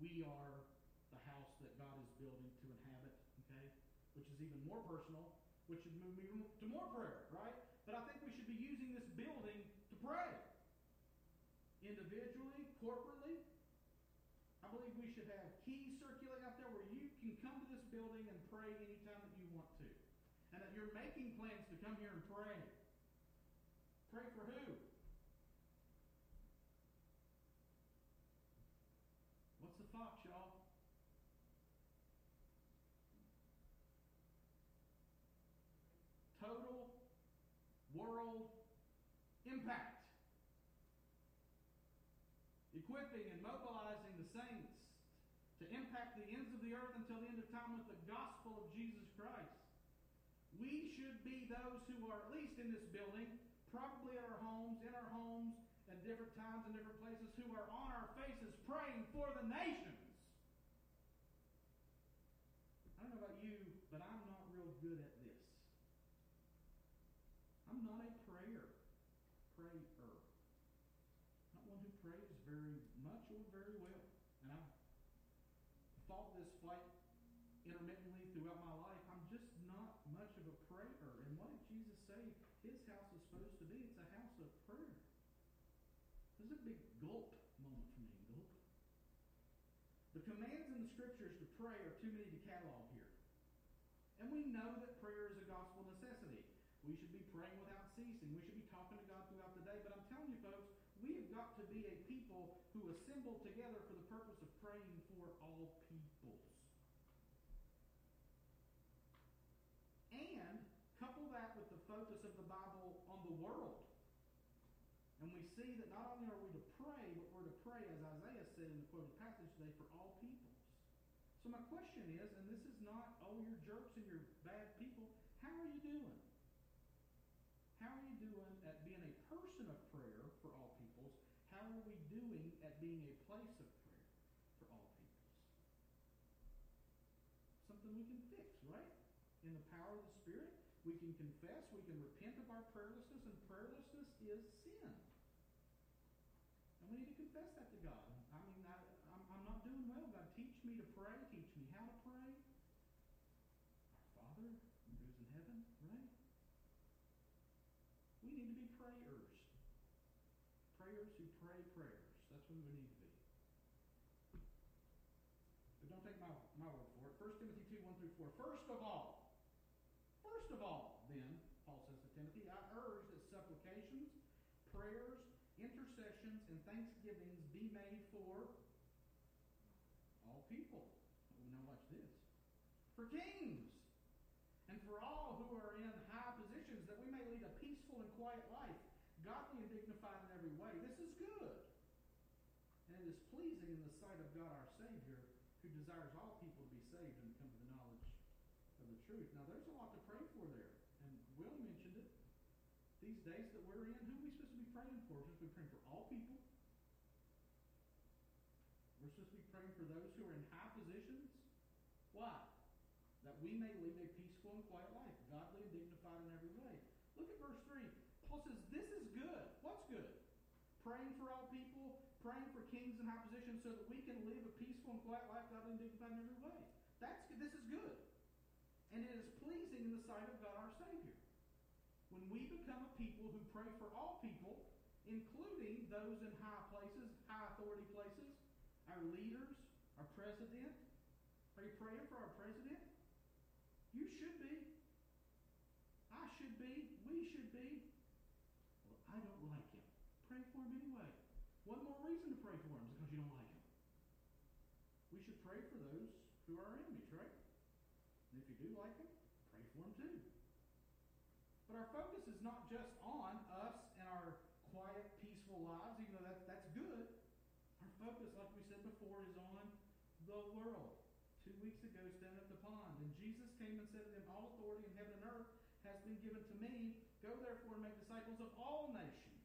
We are the house that God is building to inhabit, okay? Which is even more personal, which should move me to more prayer, right? But I think we should be using this building to pray. Individually, corporately. I believe we should have keys circulating out there where you can come to this building and pray anytime that you want to. And that you're making plans to come here and pray. Pray for who? What's the fox, y'all? Total world impact. Equipping and mobilizing the saints to impact the ends of the earth until the end of time with the gospel of Jesus Christ. We should be those who are at least in this building probably at our homes, in our homes, at different times and different places, who are on our faces praying for the nations. I don't know about you, but I'm not real good at this. I'm not a prayer. Prayer. Not one who prays very much or very well. And I've fought this fight intermittently throughout my life. I'm just not much of a prayer. And what did Jesus say his house is supposed to be? It's a house of prayer. This is a big gulp moment for me. Gulp. The commands in the scriptures to pray are too many to catalog here. And we know that prayer is a gospel necessity. We should be praying without ceasing. We should be talking to God throughout the day. But I'm telling you, folks, we have got to be a people who assemble together for the purpose of praying for all peoples. And couple that with the focus of the Bible on the world. And we see that not only are we to pray, but we're to pray, as Isaiah said in the quoted passage today, for all peoples. So my question is, and this is not, oh, you're jerks and you're bad people. How are you doing? How are you doing at being a person of prayer for all peoples? How are we doing at being a place of prayer for all peoples? Something we can fix, right? In the power of the Spirit, we can confess, we can repent of our prayerlessness, and prayerlessness is sin. And we need to confess that to God. I mean, I, I'm, I'm not doing well. God, teach me to pray. Teach me how to pray. Our Father, who's in heaven, right? We need to be prayers. Prayers who pray prayers. That's what we need to be. But don't take my, my word for it. 1 Timothy 2, 1 through 4. First of all, first of all, then, Paul says to Timothy, I urge that supplications, prayers, intercessions, and thanksgivings be made for all people. We know watch this. For kings, and for all who are in high positions, that we may lead a peaceful and quiet life, godly and dignified in every way. This is good. And it is pleasing in the sight of God our Savior, who desires all people to be saved and come to the knowledge of the truth. Now, there's a lot to pray for there. And Will mentioned it. These days that we're in, who are we supposed to be praying for? We're supposed to be praying for all people. We're supposed to be praying for those who are in high positions. Why? That we may lead a peaceful and quiet life, godly and dignified in every way. Look at verse 3. Paul says, This is good. What's good? Praying for all people, praying for kings in high positions so that we can live a peaceful and quiet life, godly and dignified in every way. That's. This is good. And it is pleasing in the sight of God our Savior. When we become a people who pray for all people, including those in high places, high authority places, our leaders, our president. Are you praying for our president? You should be. I should be. We should be. Well, I don't like him. Pray for him anyway. One more reason to pray for him is because you don't like him. We should pray for those who are our enemies, right? And if you do like him, pray for them too. But our focus is not just on us and our quiet, peaceful lives, even though that, that's good. Our focus, like we said before, is on the world. Two weeks ago, standing at the pond, and Jesus came and said to them, All authority in heaven and earth has been given to me. Go therefore and make disciples of all nations,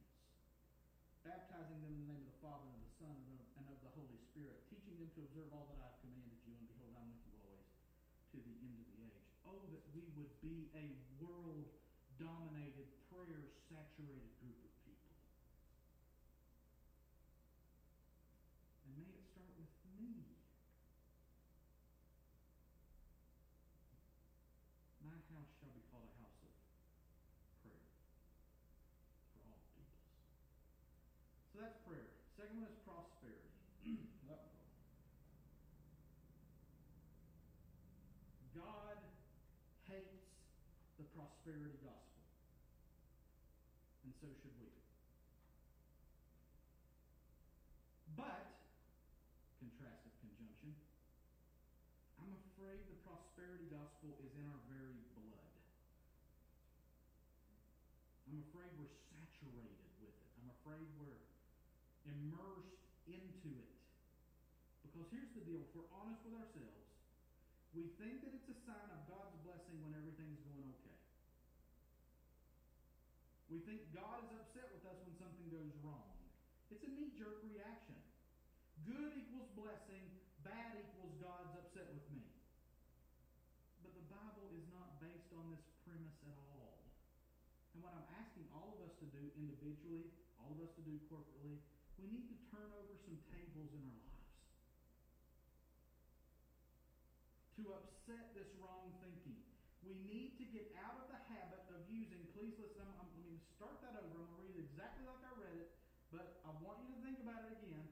baptizing them in the name of the Father and of the Son and of, the Holy Spirit, teaching them to observe all that I have commanded you, and behold, I'm with you always to the end of the age. Oh, that we would be a world dominated, prayer saturated group of people. And may it start with me. My house shall be called a house of prayer for all peoples. So that's prayer. Second one is prosperity. [CLEARS THROAT] God hates the prosperity gospel. And so should we. But, contrastive conjunction, I'm afraid the prosperity gospel is in our very blood. I'm afraid we're saturated with it. I'm afraid we're immersed into it. Because here's the deal if we're honest with ourselves, we think that it's a sign of God's blessing when everything's going okay. We think God is upset with us when something goes wrong. It's a knee jerk reaction. Good equals blessing, bad equals God's upset with me. But the Bible is not based on this premise at all. And what I'm asking all of us to do individually, all of us to do corporately, we need to turn over some tables in our lives. To upset this wrong thinking. We need to get out of the habit of using, please listen, I'm, I'm, start that over. I'm going to read it exactly like I read it, but I want you to think about it again.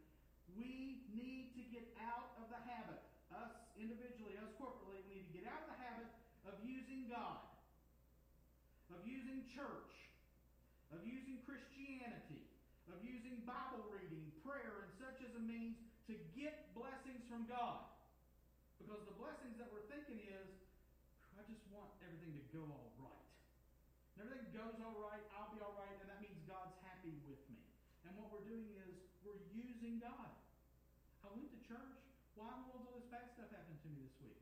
We need to get out of the habit, us individually, us corporately, we need to get out of the habit of using God, of using church, of using Christianity, of using Bible reading, prayer, and such as a means to get blessings from God. Because the blessings that we're thinking is, I just want everything to go all right. And everything goes all right, I'll be all right, and that means God's happy with me. And what we're doing is we're using God. I went to church. Why in the world did this bad stuff happen to me this week?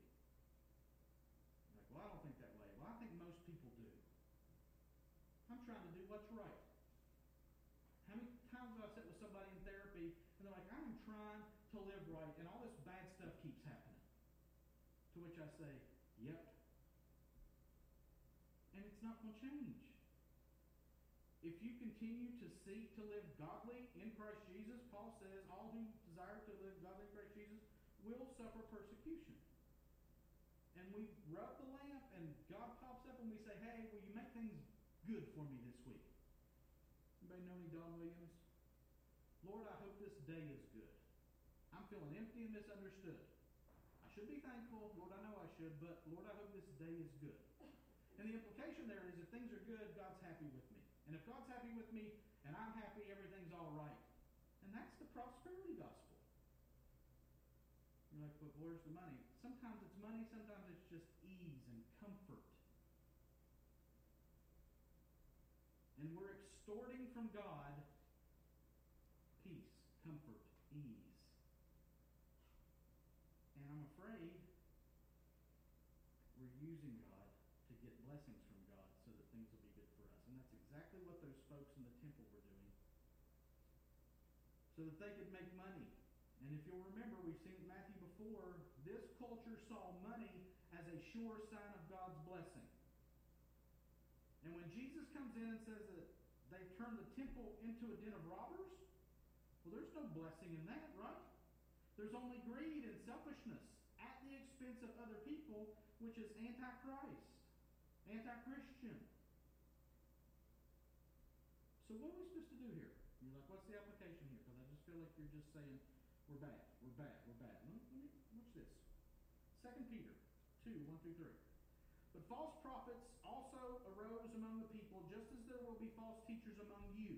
You're like, well, I don't think that way. Well, I think most people do. I'm trying to what's right. How many times have I sat with somebody in therapy and they're like, I'm trying to live right, and all this bad stuff keeps happening. To which I say, yep. And it's not going to change. If you continue to seek to live godly in Christ Jesus, Paul says, all who desire to live godly in Christ Jesus will suffer persecution. And we rub the lamp, and God pops up, and we say, hey, will you make things good for me Don Williams? Lord, I hope this day is good. I'm feeling empty and misunderstood. I should be thankful. Lord, I know I should, but Lord, I hope this day is good. And the implication there is if things are good, God's happy with me. And if God's happy with me and I'm happy, everything's all right. And that's the prosperity gospel. You're like, but where's the money? Sometimes it's money, sometimes it's just ease and comfort. And we're extorting from God peace, comfort, ease. And I'm afraid we're using God to get blessings from God so that things will be good for us. And that's exactly what those folks in the temple were doing. So that they could make money. And if you'll remember, we've seen Matthew before, this culture saw money as a sure sign of God's blessing. And when Jesus comes in and says that they've turned the temple into a den of robbers, well, there's no blessing in that, right? There's only greed and selfishness at the expense of other people, which is anti-Christ, anti-Christian. So what are we supposed to do here? You're like, what's the application here? Because I just feel like you're just saying, we're bad, we're bad, we're bad. Let me, watch this. Second Peter 2, 1 through 3. But false prophets also arose among the people, just as there will be false teachers among you,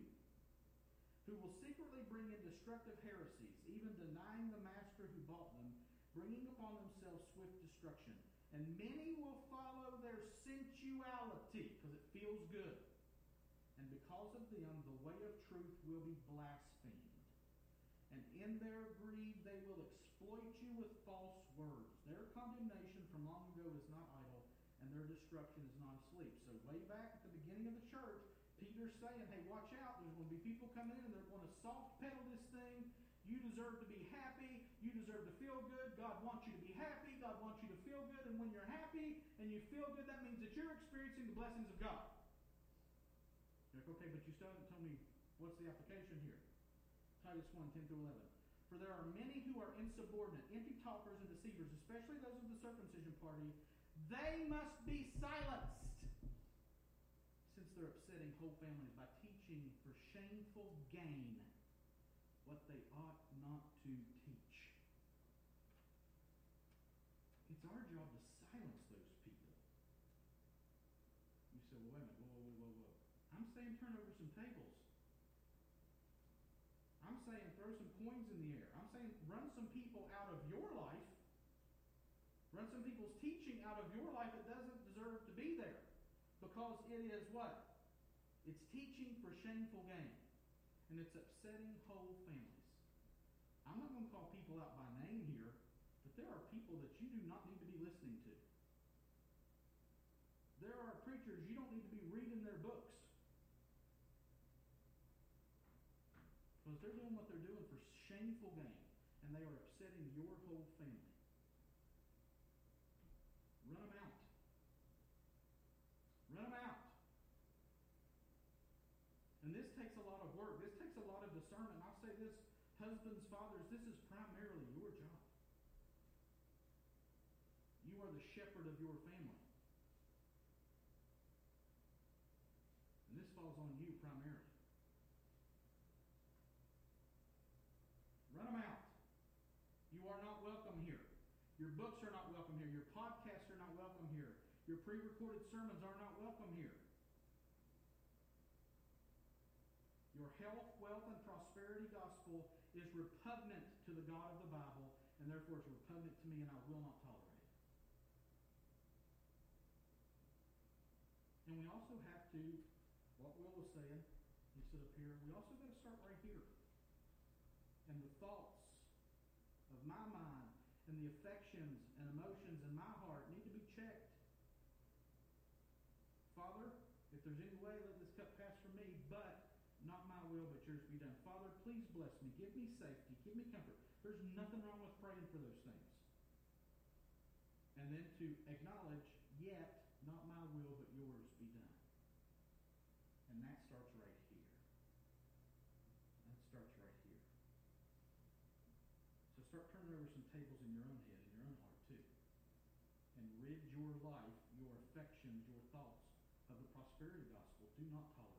who will secretly bring in destructive heresies, even denying the master who bought them, bringing upon themselves swift destruction. and many will follow their sensuality because it feels good. And because of them, the way of truth will be blasphemed. In their greed, they will exploit you with false words. Their condemnation from long ago is not idle, and their destruction is not asleep. So, way back at the beginning of the church, Peter's saying, hey, watch out. There's going to be people coming in, and they're going to soft pedal this thing. You deserve to be happy. You deserve to feel good. God wants you to be happy. God wants you to feel good. And when you're happy and you feel good, that means that you're experiencing the blessings of God. You're like, okay, but you still haven't told me what's the application here. Titus 1, 10 through 11. For there are many who are insubordinate, empty talkers and deceivers, especially those of the circumcision party. They must be silenced, since they're upsetting whole families by teaching for shameful gain what they ought not to teach. It's our job to silence those people. You say, well, wait a minute, whoa, whoa, whoa, whoa. I'm saying turn over some tables. Saying throw some coins in the air. I'm saying run some people out of your life. Run some people's teaching out of your life that doesn't deserve to be there. Because it is what? It's teaching for shameful gain and it's upsetting whole families. I'm not going to call people out by name here, but there are people that you do not need to be listening to. There are preachers you don't need to be reading their books. Because they're doing what they're doing for shameful gain, and they are upsetting your whole family. Run them out. Run them out. And this takes a lot of work. This takes a lot of discernment. I'll say this, husbands, fathers, this is primarily your job. You are the shepherd of your family. And this falls on you primarily. Run them out. You are not welcome here. Your books are not welcome here. Your podcasts are not welcome here. Your pre recorded sermons are not welcome here. Your health, wealth, and prosperity gospel is repugnant to the God of the Bible, and therefore it's repugnant to me, and I will not tolerate it. And we also have to, what Will was saying, he stood up here, we also got to start right here. And the thoughts of my mind and the affections and emotions in my heart need to be checked. Father, if there's any way, let this cup pass from me, but not my will, but yours be done. Father, please bless me. Give me safety. Give me comfort. There's nothing wrong with praying for those things. And then to acknowledge, yet, not my will, but yours be done. And that starts right here. That starts right here. So start turning over some tables in your own head, in your own heart, too. And rid your life, your affections, your thoughts of the prosperity gospel. Do not tolerate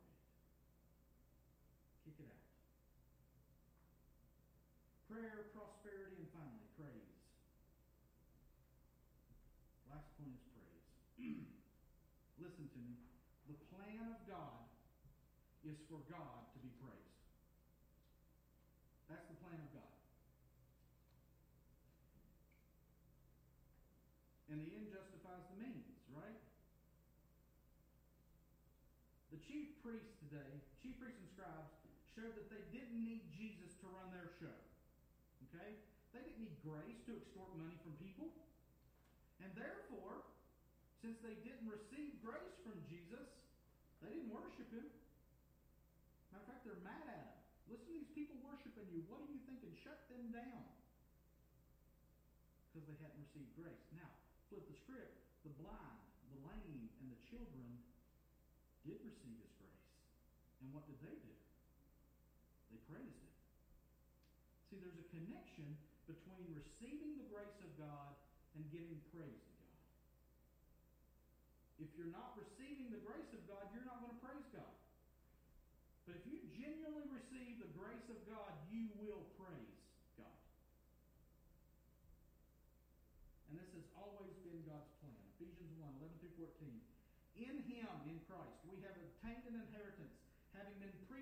Prayer, prosperity, and finally, praise. Last point is praise. [CLEARS THROAT] Listen to me. The plan of God is for God to be praised. That's the plan of God. And the end justifies the means, right? The chief priests today, chief priests and scribes, showed that they didn't need Jesus to run their show. Okay? They didn't need grace to extort money from people. And therefore, since they didn't receive grace from Jesus, they didn't worship him. Matter of fact, they're mad at him. Listen to these people worshiping you. What are you thinking? Shut them down. Because they hadn't received grace. Now, flip the script. The blind, the lame, and the children did receive his grace. And what did they do? They praised him. See, there's a connection between receiving the grace of God and giving praise to God. If you're not receiving the grace of God, you're not going to praise God. But if you genuinely receive the grace of God, you will praise God. And this has always been God's plan. Ephesians 1 11 through 14. In Him, in Christ, we have obtained an inheritance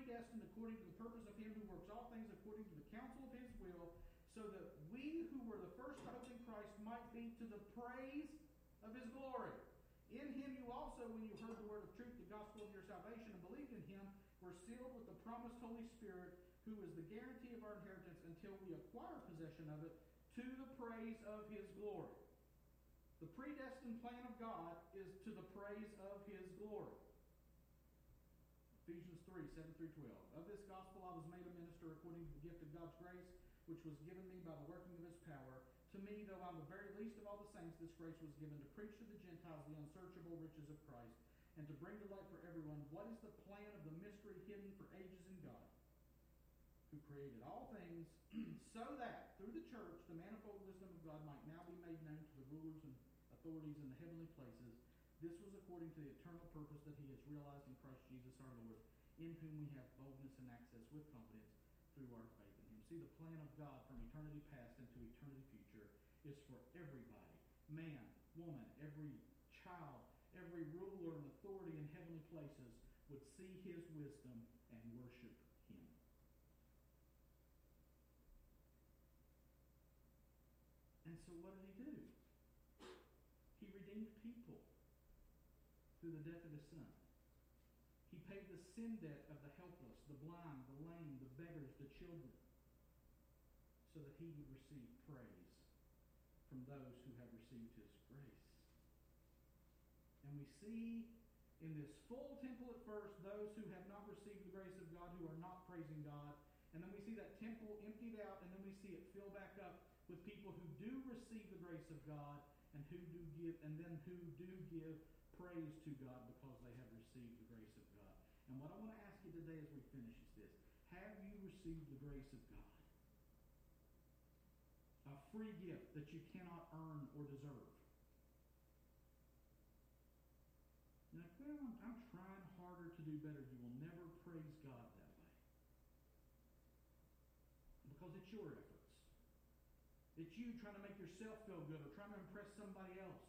predestined according to the purpose of him who works all things according to the counsel of his will, so that we who were the first hope in Christ might be to the praise of his glory. In him you also, when you heard the word of truth, the gospel of your salvation, and believed in him, were sealed with the promised Holy Spirit, who is the guarantee of our inheritance until we acquire possession of it to the praise of his glory. The predestined plan of God is to the praise of his glory. Ephesians 3, 7 through 12. Of this gospel I was made a minister according to the gift of God's grace, which was given me by the working of his power. To me, though I'm the very least of all the saints, this grace was given to preach to the Gentiles the unsearchable riches of Christ, and to bring to light for everyone what is the plan of the mystery hidden for ages in God, who created all things, [CLEARS THROAT] so that through the church the manifold wisdom of God might now be made known to the rulers and authorities in the heavenly places. This was according to the eternal purpose that he has realized in Christ Jesus our Lord, in whom we have boldness and access with confidence through our faith in him. See, the plan of God from eternity past into eternity future is for everybody man, woman, every child, every ruler and authority in heavenly places would see his wisdom and worship him. And so, what did he do? He redeemed people through the death of his son. Paid the sin debt of the helpless, the blind, the lame, the beggars, the children, so that he would receive praise from those who have received his grace. And we see in this full temple at first those who have not received the grace of God, who are not praising God. And then we see that temple emptied out, and then we see it fill back up with people who do receive the grace of God and who do give, and then who do give praise to God because they have received the grace of God. And what I want to ask you today as we finish is this Have you received the grace of God? A free gift that you cannot earn or deserve. You're like, well, I'm, I'm trying harder to do better. You will never praise God that way. Because it's your efforts. It's you trying to make yourself feel good or trying to impress somebody else.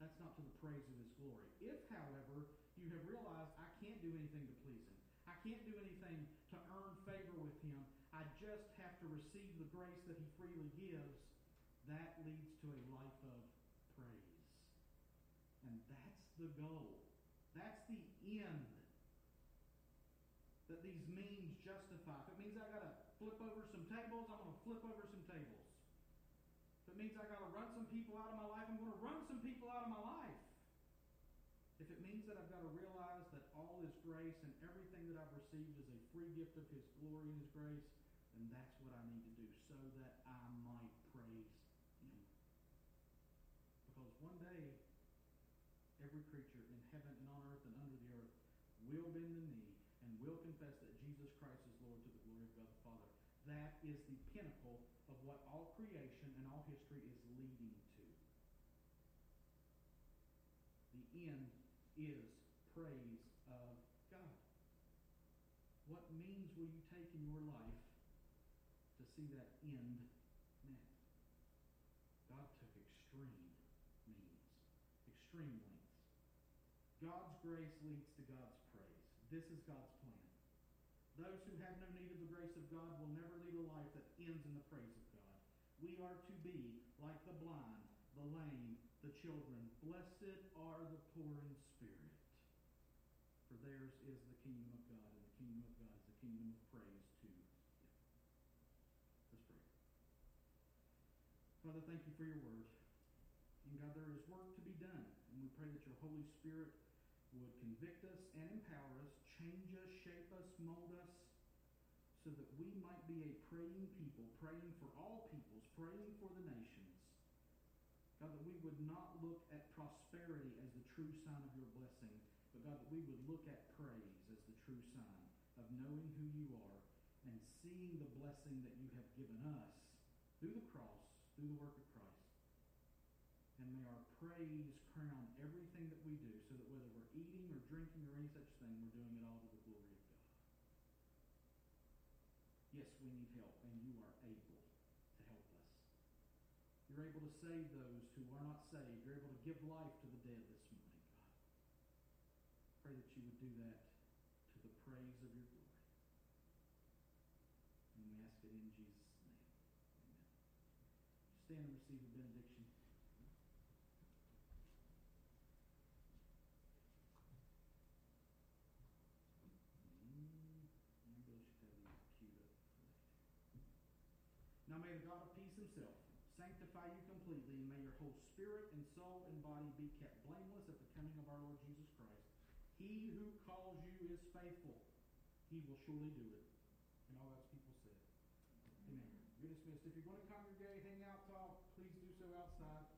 That's not to the praise of his glory. If, however, you have realized I can't do anything to please him, I can't do anything to earn favor with him, I just have to receive the grace that he freely gives, that leads to a life of praise. And that's the goal. That's the end that these means justify. If it means I got to flip over some tables, I'm to flip over some tables. If it means I got to run some people out of my life, I'm going to run some people out of my life. If it means that I've got to realize that all is grace and everything that I've received is a free gift of His glory and His grace, then that's what I need to do so that I might praise Him. Because one day, every creature in heaven and on earth and under the earth will bend the knee and will confess that Jesus Christ is Lord to the glory of God the Father. That is the pinnacle of what all creation and all history is leading to. The end is praise of God. What means will you take in your life to see that end met? God took extreme means, extreme lengths. God's grace leads to God's praise. This is God's plan. Those who have no need of the grace of God will never lead a life that ends in the praise of God. We are to be like the blind, the lame, the children. Blessed are the poor in spirit, for theirs is the kingdom of God, and the kingdom of God is the kingdom of praise to Him. Let's pray. Father, thank you for your word. And God, there is work to be done, and we pray that your Holy Spirit would convict us and empower us, change us, shape us, mold us, so that we might be a praying people, praying for all peoples, praying for the nations. God, that we would not look at prosperity as the true sign of your blessing, but God, that we would look at praise as the true sign of knowing who you are and seeing the blessing that you have given us through the cross, through the work of Christ. And may our praise crown everything that we do so that whether we're eating or drinking or any such thing, we're doing it all to the glory of God. Yes, we need help, and you are able. You're able to save those who are not saved. You're able to give life to the dead this morning, God. Pray that you would do that to the praise of your glory. And we ask it in Jesus' name. Amen. Stand and receive the benediction. Mm, now may the God of peace himself sanctify you completely, and may your whole spirit and soul and body be kept blameless at the coming of our Lord Jesus Christ. He who calls you is faithful. He will surely do it. And all God's people said. Amen. You're dismissed. If you're going to congregate, hang out, talk, please do so outside.